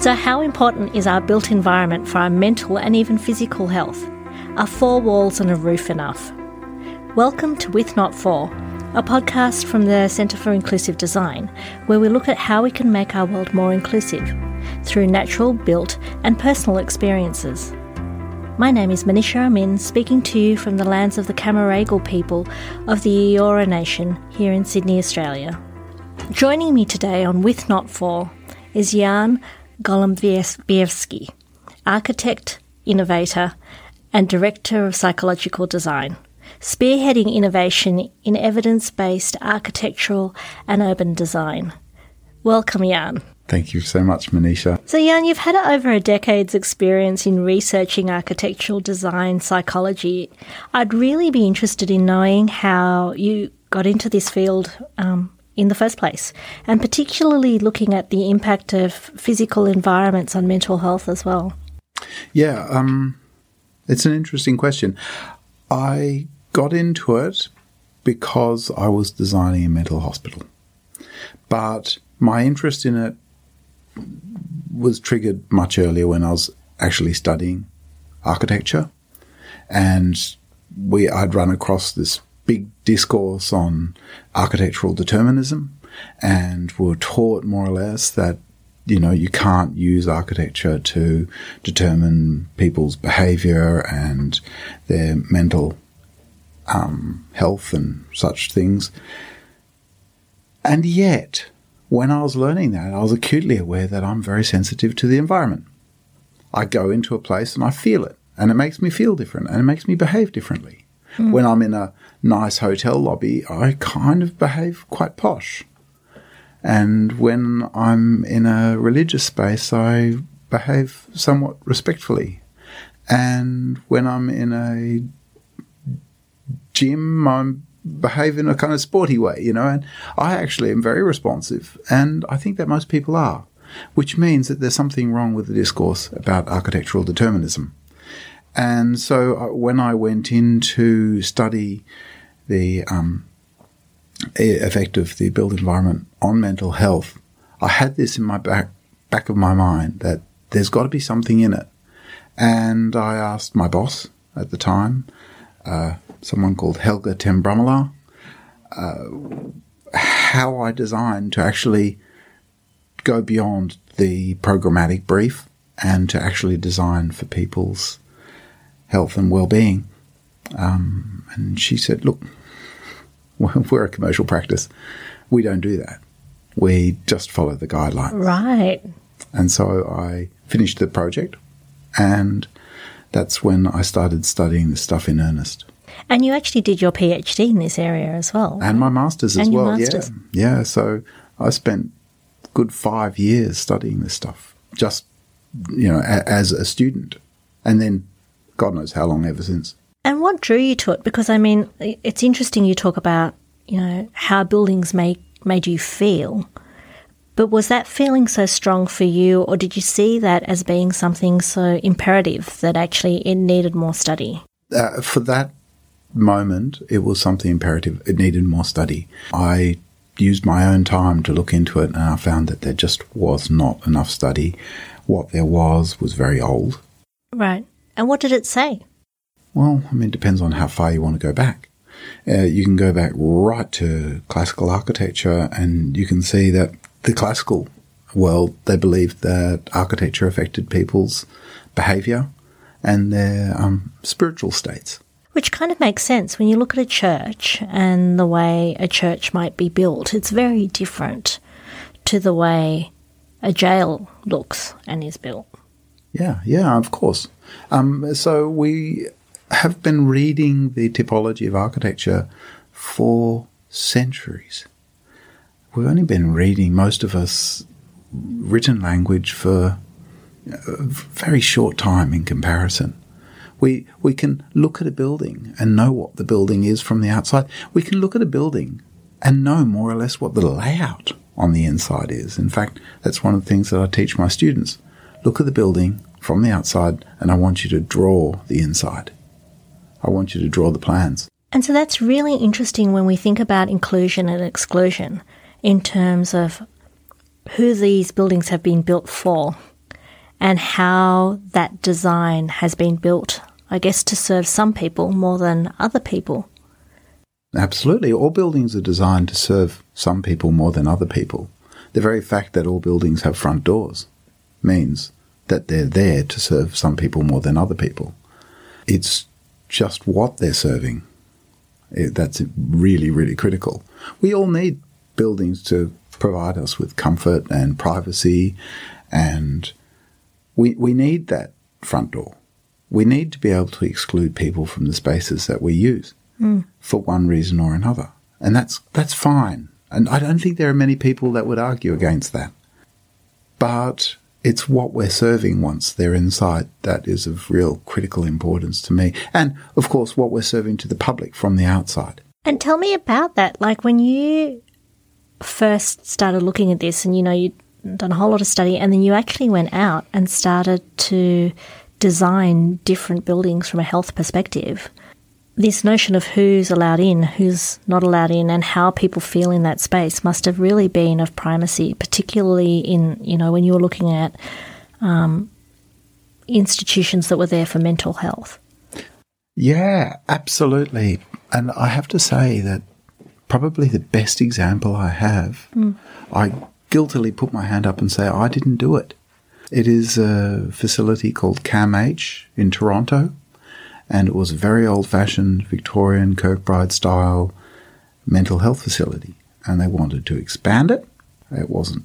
So, how important is our built environment for our mental and even physical health? Are four walls and a roof enough? Welcome to With Not For, a podcast from the Centre for Inclusive Design, where we look at how we can make our world more inclusive through natural, built, and personal experiences. My name is Manisha Amin, speaking to you from the lands of the Cammeraygal people of the Eora Nation here in Sydney, Australia. Joining me today on With Not For is Jan Golembiewski, architect, innovator, and director of psychological design, spearheading innovation in evidence based architectural and urban design. Welcome, Jan. Thank you so much, Manisha. So, Jan, you've had over a decade's experience in researching architectural design psychology. I'd really be interested in knowing how you got into this field um, in the first place, and particularly looking at the impact of physical environments on mental health as well. Yeah, um, it's an interesting question. I got into it because I was designing a mental hospital, but my interest in it was triggered much earlier when I was actually studying architecture, and we I'd run across this big discourse on architectural determinism and were taught more or less that you know you can't use architecture to determine people's behavior and their mental um, health and such things and yet when I was learning that, I was acutely aware that I'm very sensitive to the environment. I go into a place and I feel it, and it makes me feel different, and it makes me behave differently. Mm. When I'm in a nice hotel lobby, I kind of behave quite posh. And when I'm in a religious space, I behave somewhat respectfully. And when I'm in a gym, I'm behave in a kind of sporty way, you know, and I actually am very responsive, and I think that most people are, which means that there's something wrong with the discourse about architectural determinism. And so uh, when I went in to study the um, effect of the built environment on mental health, I had this in my back back of my mind that there's got to be something in it. And I asked my boss at the time, uh, someone called Helga ten Brammelaar, uh, how I designed to actually go beyond the programmatic brief and to actually design for people's health and well-being. Um, and she said, "Look, we're a commercial practice. We don't do that. We just follow the guidelines." Right. And so I finished the project, and that's when I started studying this stuff in earnest. And you actually did your PhD in this area as well. And my master's as and well. Masters. Yeah. Yeah. So I spent good five years studying this stuff, just, you know, a, as a student. And then God knows how long ever since. And what drew you to it? Because I mean, it's interesting you talk about, you know, how buildings make, made you feel. But was that feeling so strong for you, or did you see that as being something so imperative that actually it needed more study? Uh, for that moment, it was something imperative. It needed more study. I used my own time to look into it and I found that there just was not enough study. What there was was very old. Right. And what did it say? Well, I mean, it depends on how far you want to go back. Uh, you can go back right to classical architecture and you can see that the classical world, they believed that architecture affected people's behavior and their um, spiritual states. Which kind of makes sense when you look at a church and the way a church might be built. It's very different to the way a jail looks and is built. Yeah, yeah, of course. Um, so we have been reading the typology of architecture for centuries. We've only been reading, most of us, written language for a very short time in comparison. We, we can look at a building and know what the building is from the outside. We can look at a building and know more or less what the layout on the inside is. In fact, that's one of the things that I teach my students. Look at the building from the outside and I want you to draw the inside. I want you to draw the plans. And so that's really interesting when we think about inclusion and exclusion in terms of who these buildings have been built for and how that design has been built, I guess, to serve some people more than other people. Absolutely. All buildings are designed to serve some people more than other people. The very fact that all buildings have front doors means that they're there to serve some people more than other people. It's just what they're serving. It, that's really, really critical. We all need buildings to provide us with comfort and privacy, and we, we need that front door. We need to be able to exclude people from the spaces that we use mm. for one reason or another. And that's, that's fine. And I don't think there are many people that would argue against that. But it's what we're serving once they're inside that is of real critical importance to me. And of course, what we're serving to the public from the outside. And tell me about that. Like when you first started looking at this and you know, you'd done a whole lot of study and then you actually went out and started to design different buildings from a health perspective this notion of who's allowed in, who's not allowed in, and how people feel in that space must have really been of primacy, particularly in, you know, when you were looking at um, institutions that were there for mental health. Yeah, absolutely. And I have to say that probably the best example I have, mm. I guiltily put my hand up and say, I didn't do it. It is a facility called CAMH in Toronto and it was a very old fashioned Victorian Kirkbride style mental health facility. And they wanted to expand it. It wasn't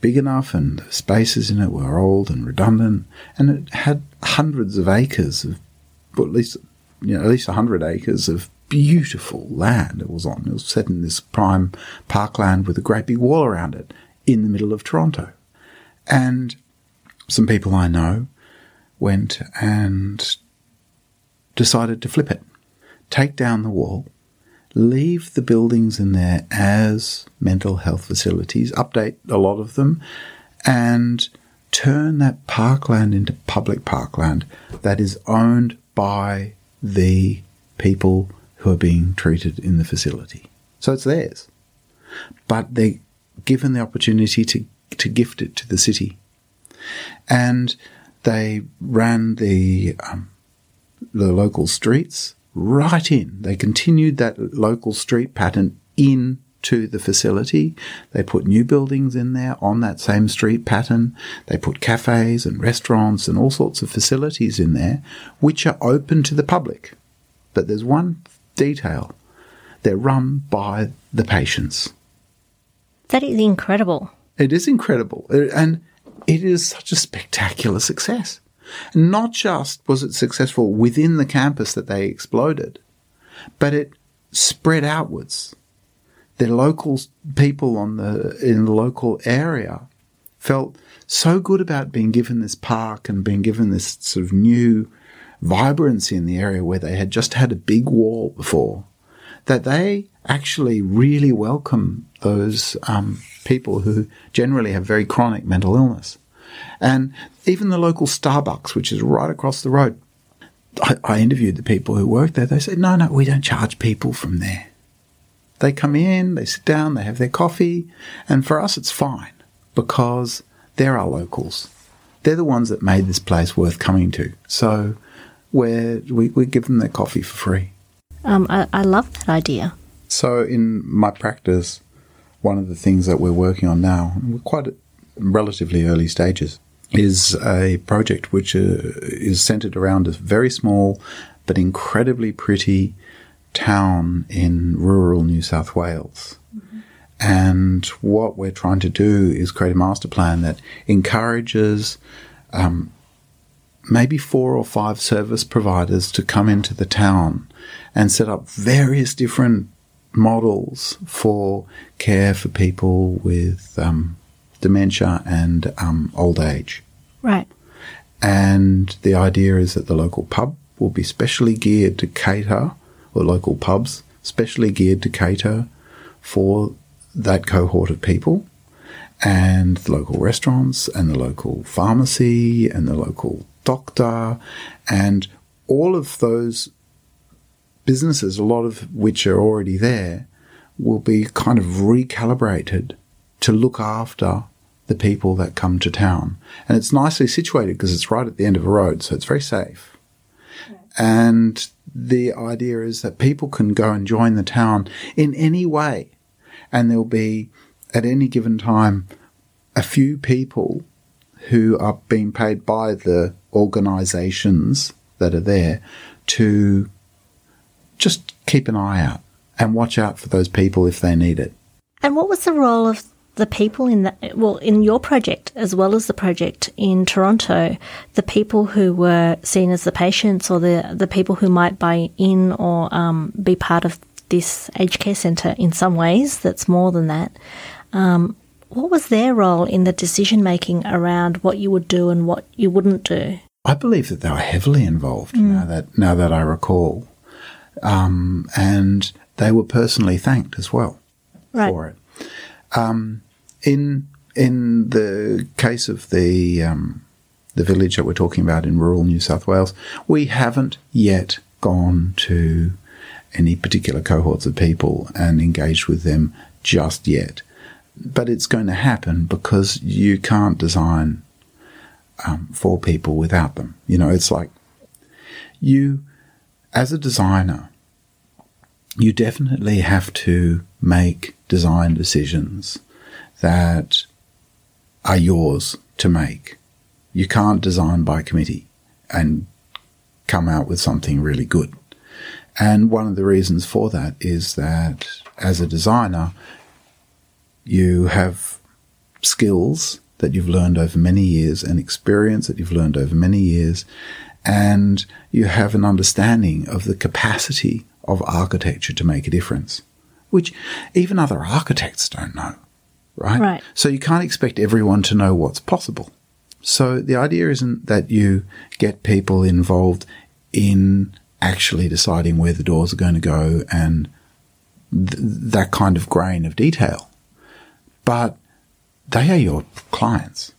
big enough, and the spaces in it were old and redundant, and it had hundreds of acres of, at least, you know, at least hundred acres of beautiful land it was on. It was set in this prime parkland with a great big wall around it in the middle of Toronto. And some people I know went and decided to flip it, take down the wall, leave the buildings in there as mental health facilities, update a lot of them, and turn that parkland into public parkland that is owned by the people who are being treated in the facility. So it's theirs. But they're given the opportunity to, to gift it to the city. And they ran the um, the local streets right in. They continued that local street pattern in to the facility. They put new buildings in there on that same street pattern. They put cafes and restaurants and all sorts of facilities in there, which are open to the public. But there's one detail. They're run by the patients. That is incredible. It is incredible. And it is such a spectacular success. Not just was it successful within the campus that they exploded, but it spread outwards. The local people on the in the local area felt so good about being given this park and being given this sort of new vibrancy in the area where they had just had a big wall before that they actually really welcome those um, people who generally have very chronic mental illness. And even the local Starbucks, which is right across the road, I, I interviewed the people who work there. They said, no, no, we don't charge people from there. They come in, they sit down, they have their coffee, and for us it's fine because they're our locals. They're the ones that made this place worth coming to. So we we, give them their coffee for free. Um, I, I love that idea. So in my practice, one of the things that we're working on now, we're quite relatively early stages, is a project which uh, is centered around a very small but incredibly pretty town in rural New South Wales. Mm-hmm. And what we're trying to do is create a master plan that encourages um, maybe four or five service providers to come into the town and set up various different models for care for people with um, dementia and um, old age. Right. And the idea is that the local pub will be specially geared to cater, or local pubs specially geared to cater for that cohort of people, and the local restaurants, and the local pharmacy, and the local doctor, and all of those businesses, a lot of which are already there, will be kind of recalibrated to look after the people that come to town. And it's nicely situated because it's right at the end of a road, so it's very safe. And the idea is that people can go and join the town in any way. And there'll be, at any given time, a few people who are being paid by the organizations that are there to just keep an eye out and watch out for those people if they need it. And what was the role of the people in that, well, in your project as well as the project in Toronto, the people who were seen as the patients or the, the people who might buy in or um, be part of this aged care centre in some ways, that's more than that. Um, what was their role in the decision making around what you would do and what you wouldn't do? I believe that they were heavily involved. Mm. Now that now that I recall, um, and they were personally thanked as well right. for it. Um, in in the case of the um, the village that we're talking about in rural New South Wales, we haven't yet gone to any particular cohorts of people and engaged with them just yet. But it's going to happen because you can't design um, for people without them. You know, it's like you, as a designer, you definitely have to make design decisions that are yours to make. You can't design by committee and come out with something really good. And one of the reasons for that is that as a designer, you have skills that you've learned over many years and experience that you've learned over many years. And you have an understanding of the capacity of architecture to make a difference, which even other architects don't know, right? Right. So you can't expect everyone to know what's possible. So the idea isn't that you get people involved in actually deciding where the doors are going to go and th- that kind of grain of detail, but they are your clients.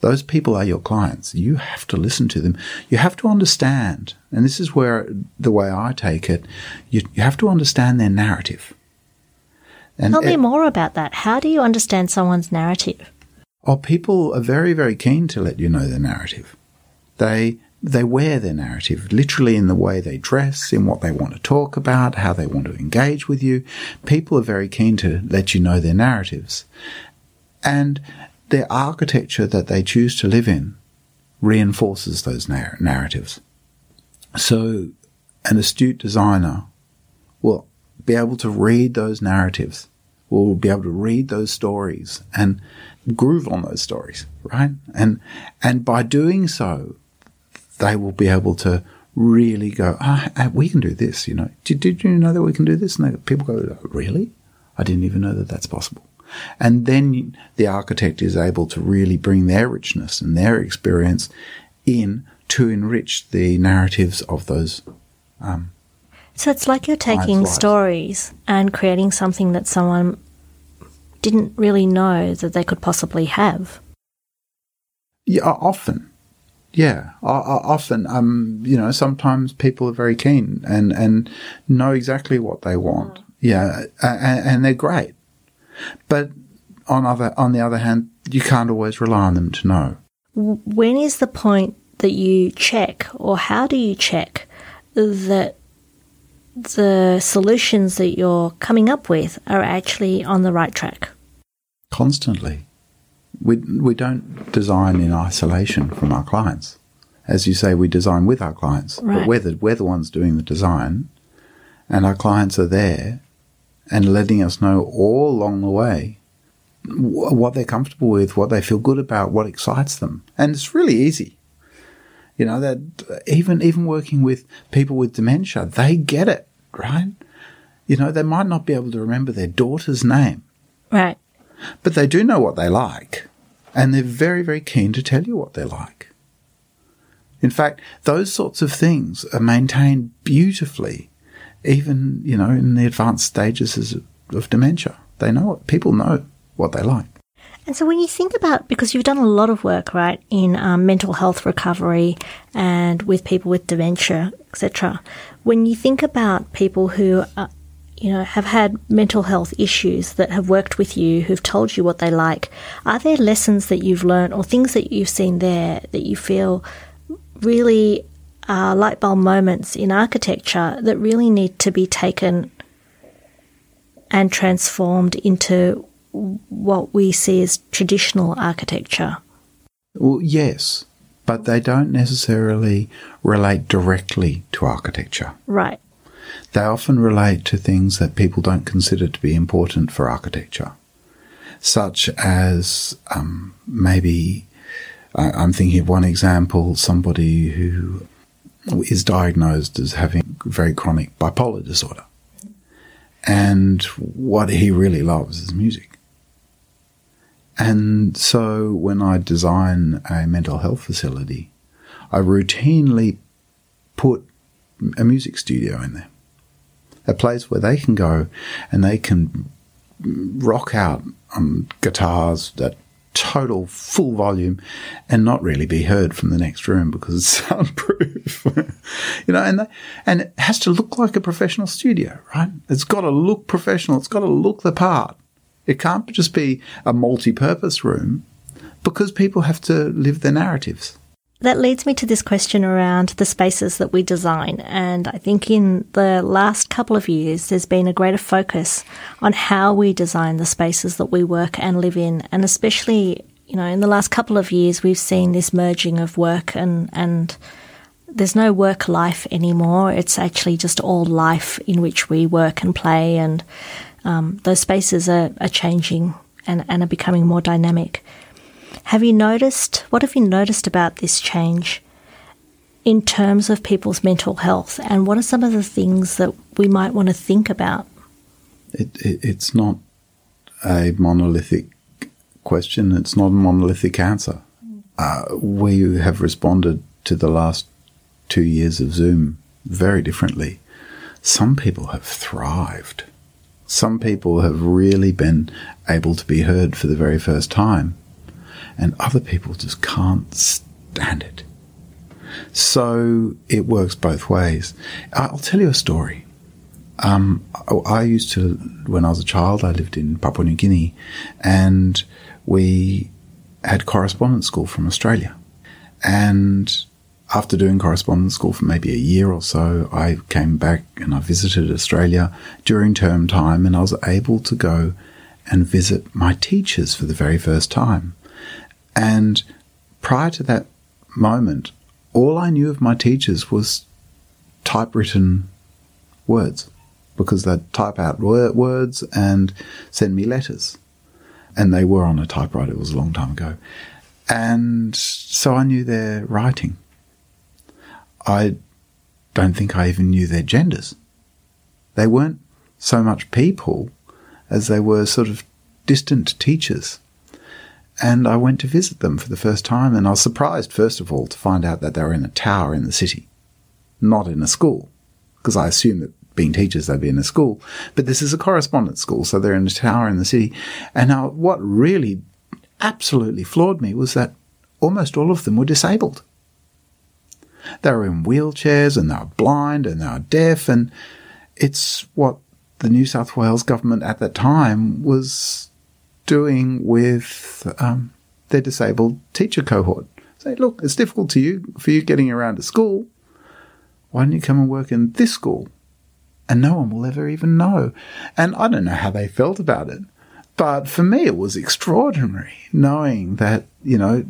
Those people are your clients. You have to listen to them. You have to understand, and this is where the way I take it, you, you have to understand their narrative. And Tell me it, more about that. How do you understand someone's narrative? Oh, people are very, very keen to let you know their narrative. They they wear their narrative literally in the way they dress, in what they want to talk about, how they want to engage with you. People are very keen to let you know their narratives. And their architecture that they choose to live in reinforces those narr- narratives. So an astute designer will be able to read those narratives, We'll be able to read those stories and groove on those stories, right? And, and by doing so, they will be able to really go, ah, we can do this, you know. Did, did you know that we can do this? And people go, really? I didn't even know that that's possible. And then the architect is able to really bring their richness and their experience in to enrich the narratives of those. Um, so it's like you're taking stories and creating something that someone didn't really know that they could possibly have. Yeah, often. Yeah, often. Um, you know, sometimes people are very keen and and know exactly what they want. Yeah, and, and they're great. But on other on the other hand, you can't always rely on them to know. When is the point that you check, or how do you check that the solutions that you're coming up with are actually on the right track? Constantly. We, we don't design in isolation from our clients. As you say, we design with our clients, right. but we're the, we're the ones doing the design, and our clients are there and letting us know all along the way what they're comfortable with, what they feel good about, what excites them. And it's really easy. You know, that even, even working with people with dementia, they get it, right? You know, they might not be able to remember their daughter's name. Right. But they do know what they like. And they're very, very keen to tell you what they like. In fact, those sorts of things are maintained beautifully even, you know, in the advanced stages of dementia. They know it. People know what they like. And so when you think about, because you've done a lot of work, right, in um, mental health recovery and with people with dementia, etc., when you think about people who are, you know, have had mental health issues that have worked with you, who've told you what they like, are there lessons that you've learned or things that you've seen there that you feel really are light bulb moments in architecture that really need to be taken and transformed into what we see as traditional architecture? Well, yes, but they don't necessarily relate directly to architecture. Right. They often relate to things that people don't consider to be important for architecture, such as um, maybe I'm thinking of one example somebody who is diagnosed as having very chronic bipolar disorder. And what he really loves is music. And so when I design a mental health facility, I routinely put a music studio in there. A place where they can go and they can rock out on guitars that total full volume and not really be heard from the next room because it's soundproof. you know, and and it has to look like a professional studio, right? It's got to look professional. It's got to look the part. It can't just be a multi-purpose room because people have to live their narratives. That leads me to this question around the spaces that we design. And I think in the last couple of years, there's been a greater focus on how we design the spaces that we work and live in. And especially, you know, in the last couple of years, we've seen this merging of work and, and there's no work life anymore. It's actually just all life in which we work and play. And um, those spaces are, are changing and, and are becoming more dynamic. Have you noticed, what have you noticed about this change in terms of people's mental health? And what are some of the things that we might want to think about? It, it, it's not a monolithic question, it's not a monolithic answer. Uh, we have responded to the last two years of Zoom very differently. Some people have thrived. Some people have really been able to be heard for the very first time and other people just can't stand it. So it works both ways. I'll tell you a story. Um, I used to, when I was a child, I lived in Papua New Guinea, and we had correspondence school from Australia. And after doing correspondence school for maybe a year or so, I came back and I visited Australia during term time, and I was able to go and visit my teachers for the very first time. And prior to that moment, all I knew of my teachers was typewritten words because they'd type out words and send me letters. And they were on a typewriter, it was a long time ago. And so I knew their writing. I don't think I even knew their genders. They weren't so much people as they were sort of distant teachers and I went to visit them for the first time, and I was surprised, first of all, to find out that they were in a tower in the city, not in a school, because I assumed that being teachers, they'd be in a school. But this is a correspondence school, so they're in a tower in the city. And now, what really absolutely floored me was that almost all of them were disabled. They were in wheelchairs, and they were blind, and they were deaf, and it's what the New South Wales government at that time was doing with um, their disabled teacher cohort. Say, look, it's difficult to you for you getting around to school. Why don't you come and work in this school? And no one will ever even know. And I don't know how they felt about it. But for me, it was extraordinary knowing that, you know,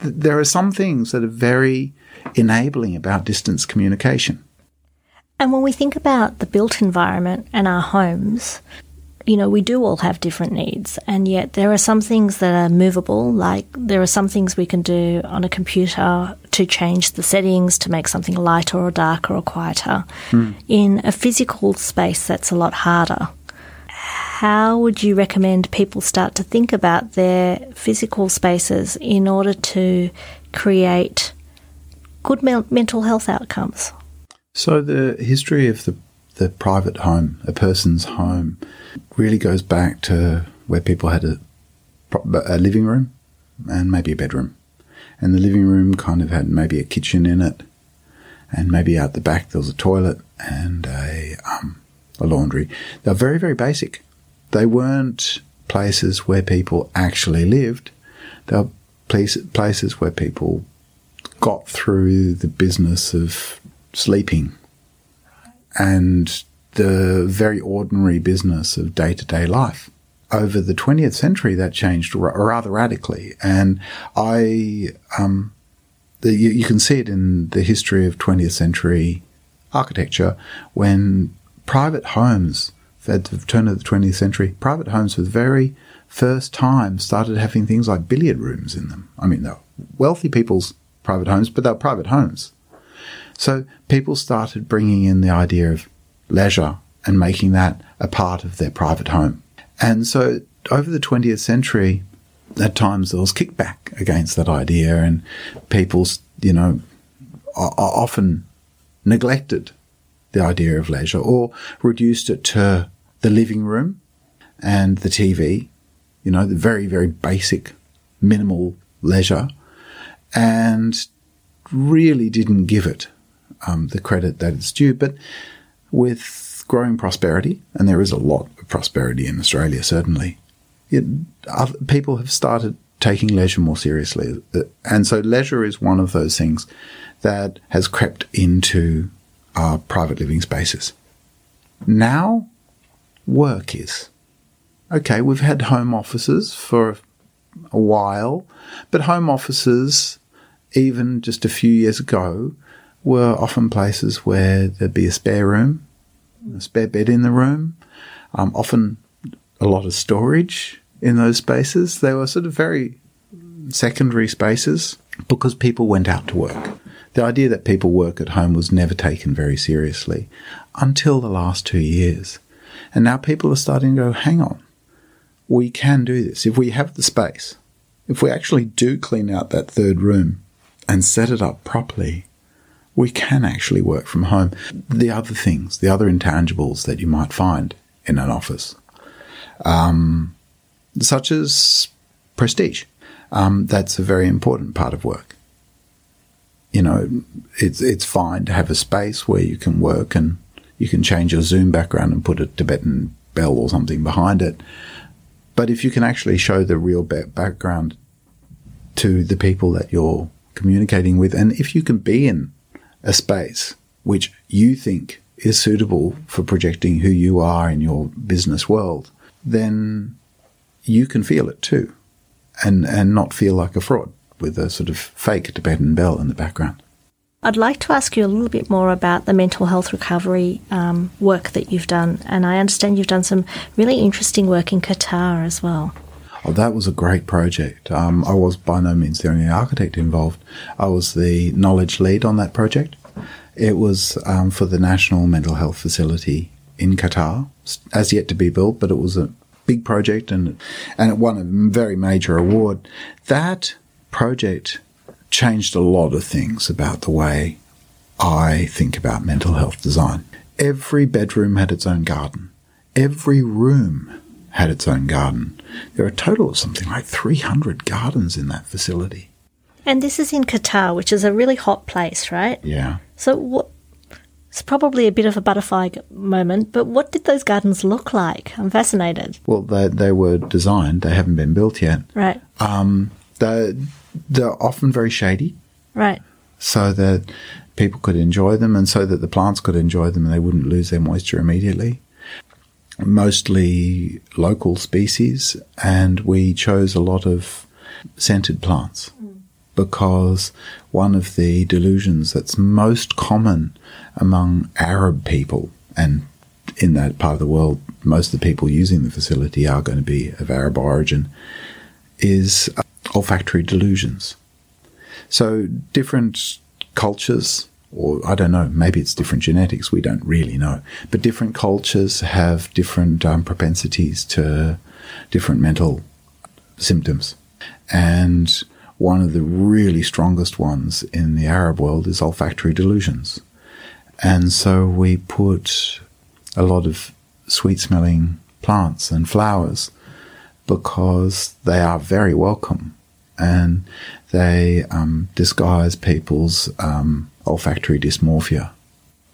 th- there are some things that are very enabling about distance communication. And when we think about the built environment and our homes, you know, we do all have different needs, and yet there are some things that are movable, like there are some things we can do on a computer to change the settings to make something lighter or darker or quieter. Mm. In a physical space, that's a lot harder. How would you recommend people start to think about their physical spaces in order to create good mental health outcomes? So, the history of the the private home, a person's home, really goes back to where people had a, a living room and maybe a bedroom. And the living room kind of had maybe a kitchen in it, and maybe out the back there was a toilet and a um, a laundry. They're very, very basic. They weren't places where people actually lived. They were places where people got through the business of sleeping and the very ordinary business of day to day life. Over the 20th century, that changed r- rather radically. And I, um, the, you, you can see it in the history of 20th century architecture when private homes at the turn of the 20th century, private homes for the very first time started having things like billiard rooms in them. I mean, wealthy people's private homes, but they're private homes. So people started bringing in the idea of leisure and making that a part of their private home. And so over the 20th century, at times there was kickback against that idea and people, you know, are often neglected the idea of leisure or reduced it to the living room and the TV, you know, the very, very basic, minimal leisure, and really didn't give it um, the credit that it's due. But with growing prosperity, and there is a lot of prosperity in Australia, certainly, it, people have started taking leisure more seriously. And so leisure is one of those things that has crept into our private living spaces. Now, work is. Okay, we've had home offices for a while, but home offices, even just a few years ago, were often places where there'd be a spare room, a spare bed in the room, um, often a lot of storage in those spaces. They were sort of very secondary spaces because people went out to work. The idea that people work at home was never taken very seriously until the last two years. And now people are starting to go, hang on, we can do this. If we have the space, if we actually do clean out that third room and set it up properly, we can actually work from home. The other things, the other intangibles that you might find in an office, um, such as prestige, um, that's a very important part of work you know, it's it's fine to have a space where you can work and you can change your Zoom background and put a Tibetan bell or something behind it. But if you can actually show the real background to the people that you're communicating with, and if you can be in a space which you think is suitable for projecting who you are in your business world, then you can feel it too, and and not feel like a fraud with a sort of fake Tibetan bell in the background. I'd like to ask you a little bit more about the mental health recovery um, work that you've done. And I understand you've done some really interesting work in Qatar as well. Oh, that was a great project. Um, I was by no means the only architect involved. I was the knowledge lead on that project. It was um, for the National Mental Health Facility in Qatar, as yet to be built, but it was a big project and and it won a very major award. That project changed a lot of things about the way I think about mental health design. Every bedroom had its own garden. Every room had its own garden. There are a total of something like 300 gardens in that facility. And this is in Qatar, which is a really hot place, right? Yeah. So what, it's probably a bit of a butterfly moment, but what did those gardens look like? I'm fascinated. Well, they, they were designed. They haven't been built yet. Right. Um, they they're often very shady. Right. So that people could enjoy them and so that the plants could enjoy them and they wouldn't lose their moisture immediately. Mostly local species, and we chose a lot of scented plants hmm. because one of the delusions that's most common among Arab people, and in that part of the world, most of the people using the facility are going to be of Arab origin, is uh, olfactory delusions. So different cultures, or I don't know, maybe it's different genetics, we don't really know, but different cultures have different um, propensities to different mental symptoms. And one of the really strongest ones in the Arab world is olfactory delusions. And so we put a lot of sweet smelling plants and flowers because they are very welcome and they um, disguise people's um, olfactory dysmorphia.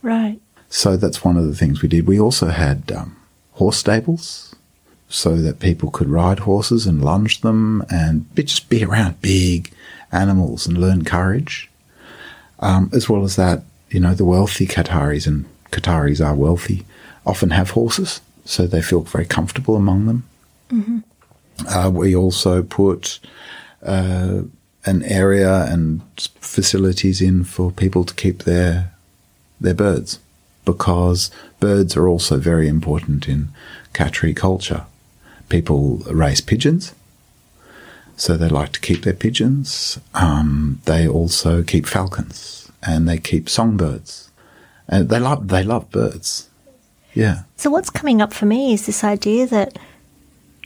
Right. So that's one of the things we did. We also had um, horse stables so that people could ride horses and lunge them and be, just be around big animals and learn courage. Um, as well as that, you know, the wealthy Qataris and Qataris are wealthy, often have horses, so they feel very comfortable among them. Mm-hmm. Uh, we also put uh, an area and facilities in for people to keep their their birds because birds are also very important in Qatari culture. People raise pigeons, so they like to keep their pigeons. Um, they also keep falcons and they keep songbirds, and they love they love birds. Yeah. So what's coming up for me is this idea that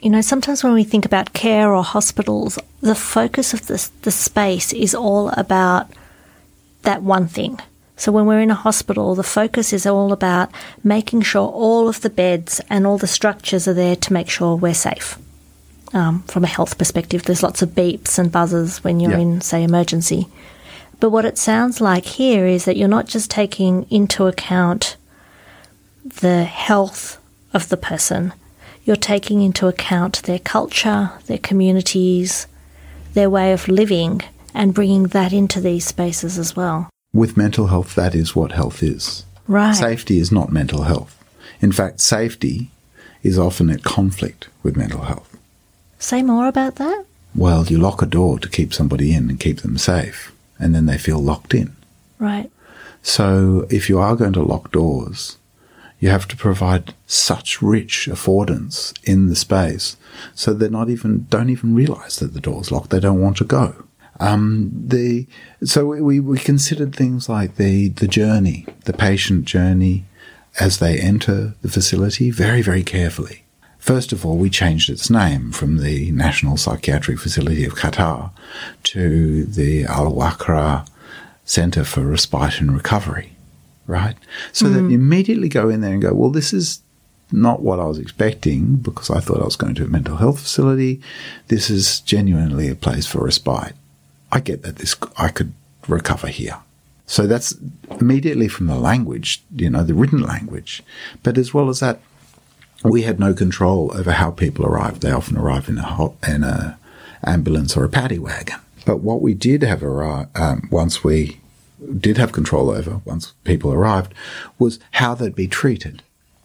you know, sometimes when we think about care or hospitals, the focus of the, the space is all about that one thing. So when we're in a hospital, the focus is all about making sure all of the beds and all the structures are there to make sure we're safe. Um, from a health perspective, there's lots of beeps and buzzers when you're in, say, emergency. But what it sounds like here is that you're not just taking into account the health of the person, you're taking into account their culture, their communities, their way of living, and bringing that into these spaces as well. With mental health, that is what health is. Right. Safety is not mental health. In fact, safety is often at conflict with mental health. Say more about that. Well, you lock a door to keep somebody in and keep them safe, and then they feel locked in. Right. So if you are going to lock doors, you have to provide such rich affordance in the space so they're not even don't even realize that the door's locked. They don't want to go. Um, the so we, we considered things like the the journey, the patient journey, as they enter the facility very very carefully. First of all, we changed its name from the National Psychiatric Facility of Qatar to the Al Waqra Center for Respite and Recovery right? So mm. that you immediately go in there and go, well, this is not what I was expecting because I thought I was going to a mental health facility. This is genuinely a place for respite. I get that this, I could recover here. So that's immediately from the language, you know, the written language. But as well as that, we had no control over how people arrived. They often arrive in a, hot, in a ambulance or a paddy wagon. But what we did have arrive, um, once we did have control over once people arrived was how they'd be treated.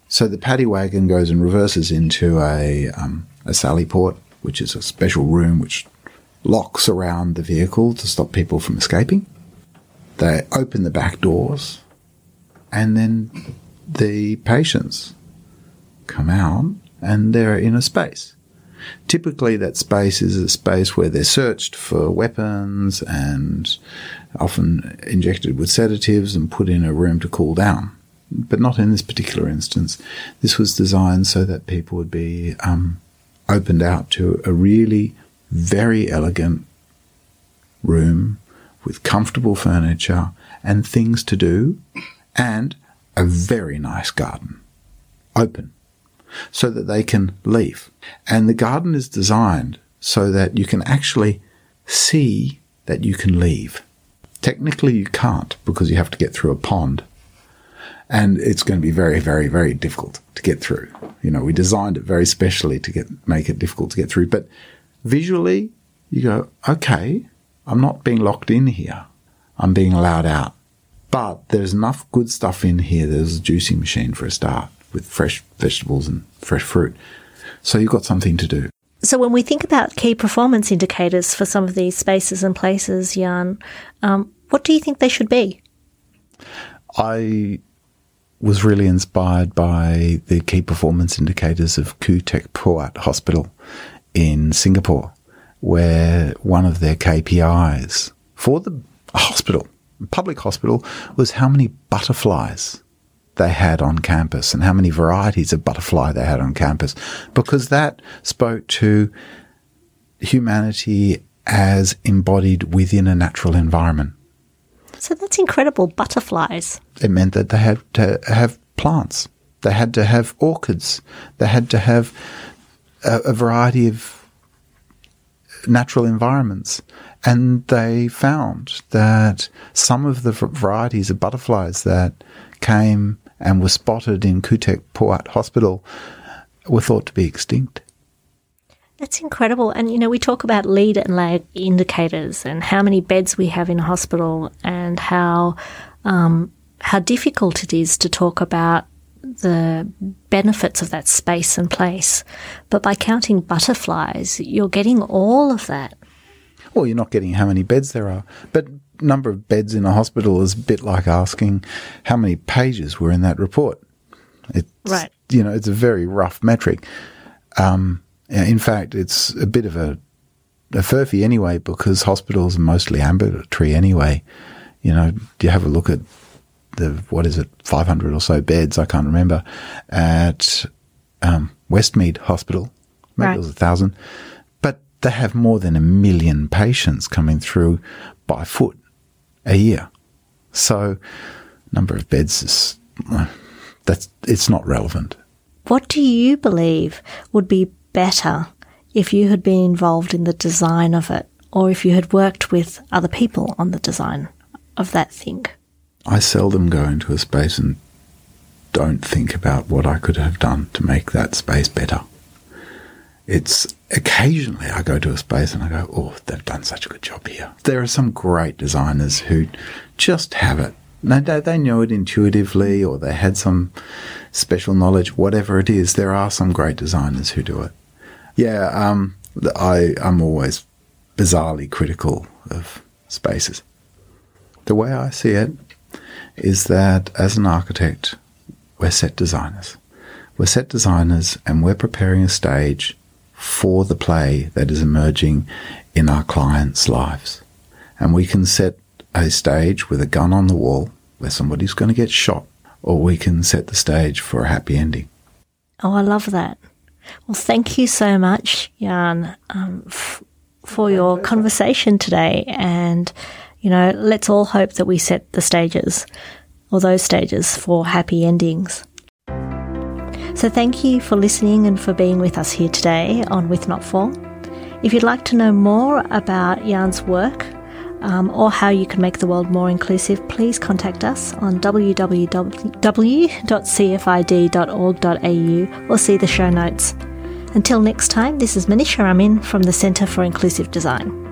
So the paddy wagon goes and reverses into a, um, a sally port, which is a special room which locks around the vehicle to stop people from escaping. They open the back doors, and then the patients come out and they're in a space. Typically, that space is a space where they're searched for weapons and often injected with sedatives and put in a room to cool down. But not in this particular instance. This was designed so that people would be um, opened out to a really very elegant room with comfortable furniture and things to do and a very nice garden. Open so that they can leave. And the garden is designed so that you can actually see that you can leave. Technically, you can't because you have to get through a pond. And it's going to be very, very, very difficult to get through. You know, we designed it very specially to get, make it difficult to get through. But visually, you go, okay, I'm not being locked in here. I'm being allowed out. But there's enough good stuff in here. There's a juicing machine for a start with fresh vegetables and fresh fruit. So you've got something to do. So when we think about key performance indicators for some of these spaces and places, Jan, um, what do you think they should be? I was really inspired by the key performance indicators of Khoo Teck Puat Hospital in Singapore, where one of their KPIs for the hospital, public hospital, was how many butterflies they had on campus and how many varieties of butterfly they had on campus, because that spoke to humanity as embodied within a natural environment. So that's incredible. Butterflies. It meant that they had to have plants. They had to have orchids. They had to have a, a variety of natural environments. And they found that some of the varieties of butterflies that came and were spotted in Khoo Teck Puat Hospital were thought to be extinct. That's incredible. And, you know, we talk about lead and lag indicators and how many beds we have in a hospital and how, um, how difficult it is to talk about the benefits of that space and place. But by counting butterflies, you're getting all of that. Well, you're not getting how many beds there are, but number of beds in a hospital is a bit like asking how many pages were in that report. It's, right. You know, it's a very rough metric. Um, in fact, it's a bit of a, a furphy anyway because hospitals are mostly ambulatory anyway. You know, you have a look at the what is it, 500 or so beds, I can't remember, at um, Westmead Hospital. Maybe Right. it was a thousand, but they have more than a million patients coming through by foot a year. So, number of beds is that's it's not relevant. What do you believe would be better if you had been involved in the design of it or if you had worked with other people on the design of that thing? I seldom go into a space and don't think about what I could have done to make that space better. It's occasionally I go to a space and I go, oh, they've done such a good job here. There are some great designers who just have it. They, they know it intuitively or they had some special knowledge, whatever it is. There are some great designers who do it. Yeah, um, I, I'm always bizarrely critical of spaces. The way I see it is that as an architect, we're set designers. We're set designers and we're preparing a stage for the play that is emerging in our clients' lives. And we can set a stage with a gun on the wall where somebody's going to get shot, or we can set the stage for a happy ending. Oh, I love that. Well, thank you so much, Jan, um, f- for your conversation today. And, you know, let's all hope that we set the stages or those stages for happy endings. So thank you for listening and for being with us here today on With Not For. If you'd like to know more about Jan's work um, or how you can make the world more inclusive, please contact us on www.cfid.org.au or see the show notes. Until next time, this is Manisha Amin from the Centre for Inclusive Design.